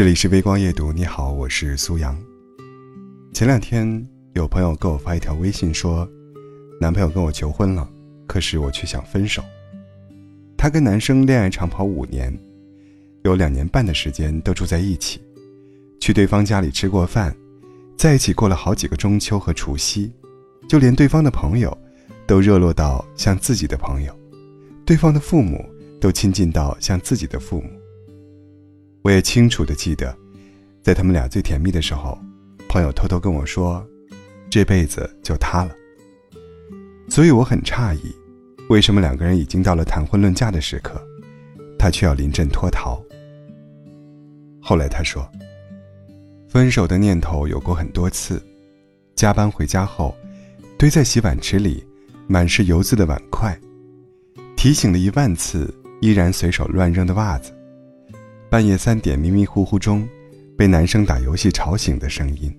这里是微光夜读，你好，我是苏阳。前两天有朋友给我发一条微信说，男朋友跟我求婚了，可是我却想分手。他跟男生恋爱长跑五年，有两年半的时间都住在一起，去对方家里吃过饭，在一起过了好几个中秋和除夕，就连对方的朋友都热络到像自己的朋友，对方的父母都亲近到像自己的父母。我也清楚的记得，在他们俩最甜蜜的时候，朋友偷偷跟我说：“这辈子就他了。”所以我很诧异，为什么两个人已经到了谈婚论嫁的时刻，他却要临阵脱逃。后来他说，分手的念头有过很多次，加班回家后，堆在洗碗池里满是油渍的碗筷，提醒了一万次依然随手乱扔的袜子。半夜三点迷迷糊糊中，被男生打游戏吵醒的声音。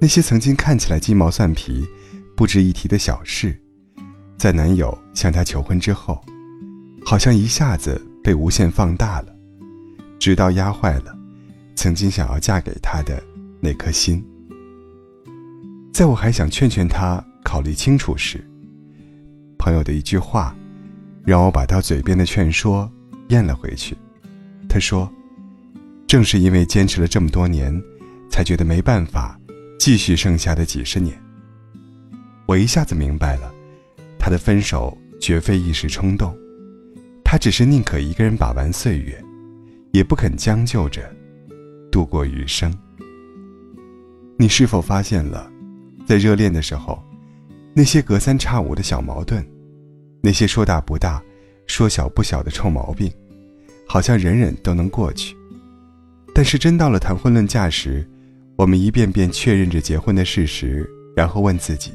那些曾经看起来鸡毛蒜皮、不值一提的小事，在男友向她求婚之后，好像一下子被无限放大了，直到压坏了曾经想要嫁给他的那颗心。在我还想劝劝他考虑清楚时，朋友的一句话，让我把到嘴边的劝说咽了回去。他说：“正是因为坚持了这么多年，才觉得没办法继续剩下的几十年。”我一下子明白了，他的分手绝非一时冲动，他只是宁可一个人把玩岁月，也不肯将就着度过余生。你是否发现了，在热恋的时候，那些隔三差五的小矛盾，那些说大不大、说小不小的臭毛病？好像人人都能过去，但是真到了谈婚论嫁时，我们一遍遍确认着结婚的事实，然后问自己：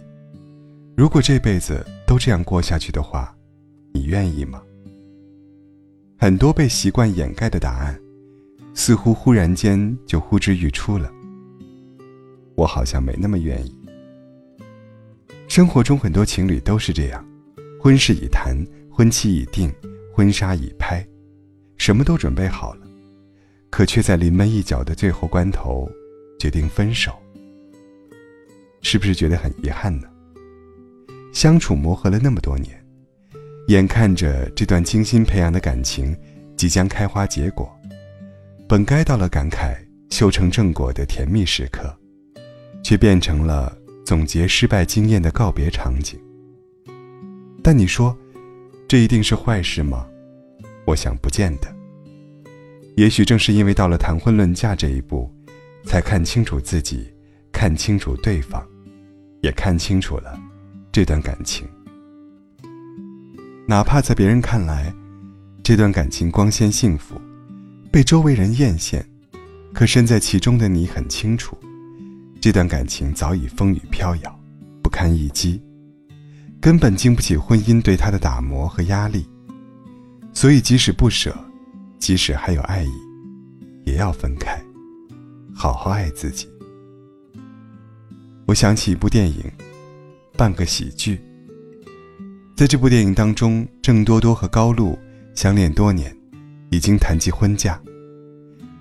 如果这辈子都这样过下去的话，你愿意吗？很多被习惯掩盖的答案，似乎忽然间就呼之欲出了。我好像没那么愿意。生活中很多情侣都是这样，婚事已谈，婚期已定，婚纱已拍。什么都准备好了，可却在临门一脚的最后关头，决定分手。是不是觉得很遗憾呢？相处磨合了那么多年，眼看着这段精心培养的感情即将开花结果，本该到了感慨修成正果的甜蜜时刻，却变成了总结失败经验的告别场景。但你说，这一定是坏事吗？我想不见得。也许正是因为到了谈婚论嫁这一步，才看清楚自己，看清楚对方，也看清楚了这段感情。哪怕在别人看来，这段感情光鲜幸福，被周围人艳羡，可身在其中的你很清楚，这段感情早已风雨飘摇，不堪一击，根本经不起婚姻对他的打磨和压力。所以，即使不舍，即使还有爱意，也要分开，好好爱自己。我想起一部电影《半个喜剧》。在这部电影当中，郑多多和高露相恋多年，已经谈及婚嫁。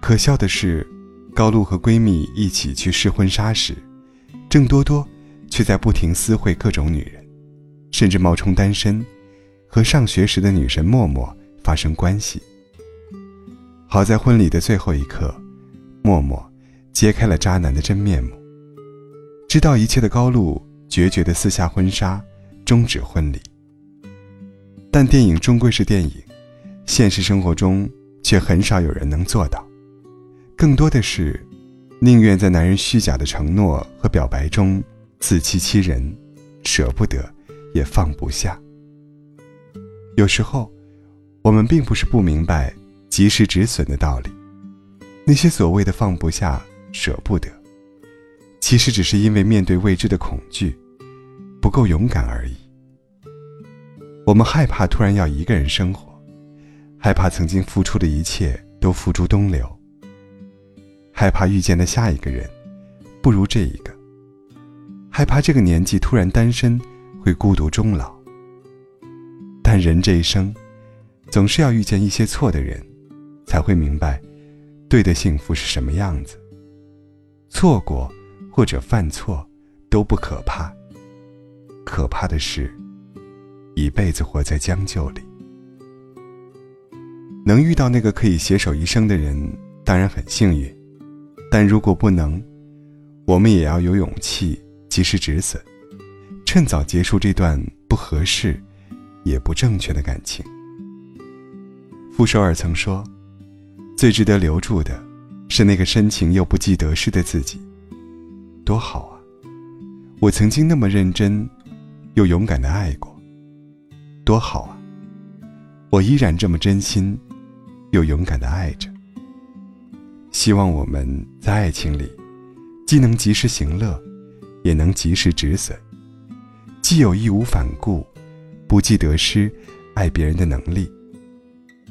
可笑的是，高露和闺蜜一起去试婚纱时，郑多多却在不停私会各种女人，甚至冒充单身，和上学时的女神默默。发生关系。好在婚礼的最后一刻，默默揭开了渣男的真面目。知道一切的高露决绝的撕下婚纱，终止婚礼。但电影终归是电影，现实生活中却很少有人能做到。更多的是，宁愿在男人虚假的承诺和表白中自欺欺人，舍不得，也放不下。有时候。我们并不是不明白及时止损的道理，那些所谓的放不下、舍不得，其实只是因为面对未知的恐惧，不够勇敢而已。我们害怕突然要一个人生活，害怕曾经付出的一切都付诸东流，害怕遇见的下一个人不如这一个，害怕这个年纪突然单身会孤独终老。人这一生。总是要遇见一些错的人，才会明白，对的幸福是什么样子。错过或者犯错都不可怕，可怕的是，一辈子活在将就里。能遇到那个可以携手一生的人，当然很幸运，但如果不能，我们也要有勇气及时止损，趁早结束这段不合适、也不正确的感情。傅首尔曾说：“最值得留住的，是那个深情又不计得失的自己。”多好啊！我曾经那么认真，又勇敢的爱过。多好啊！我依然这么真心。又勇敢的爱着。希望我们在爱情里，既能及时行乐，也能及时止损；既有义无反顾、不计得失爱别人的能力，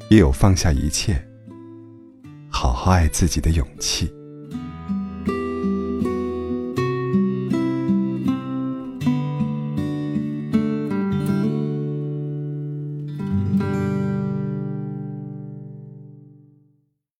也有放下一切、好好爱自己的勇气。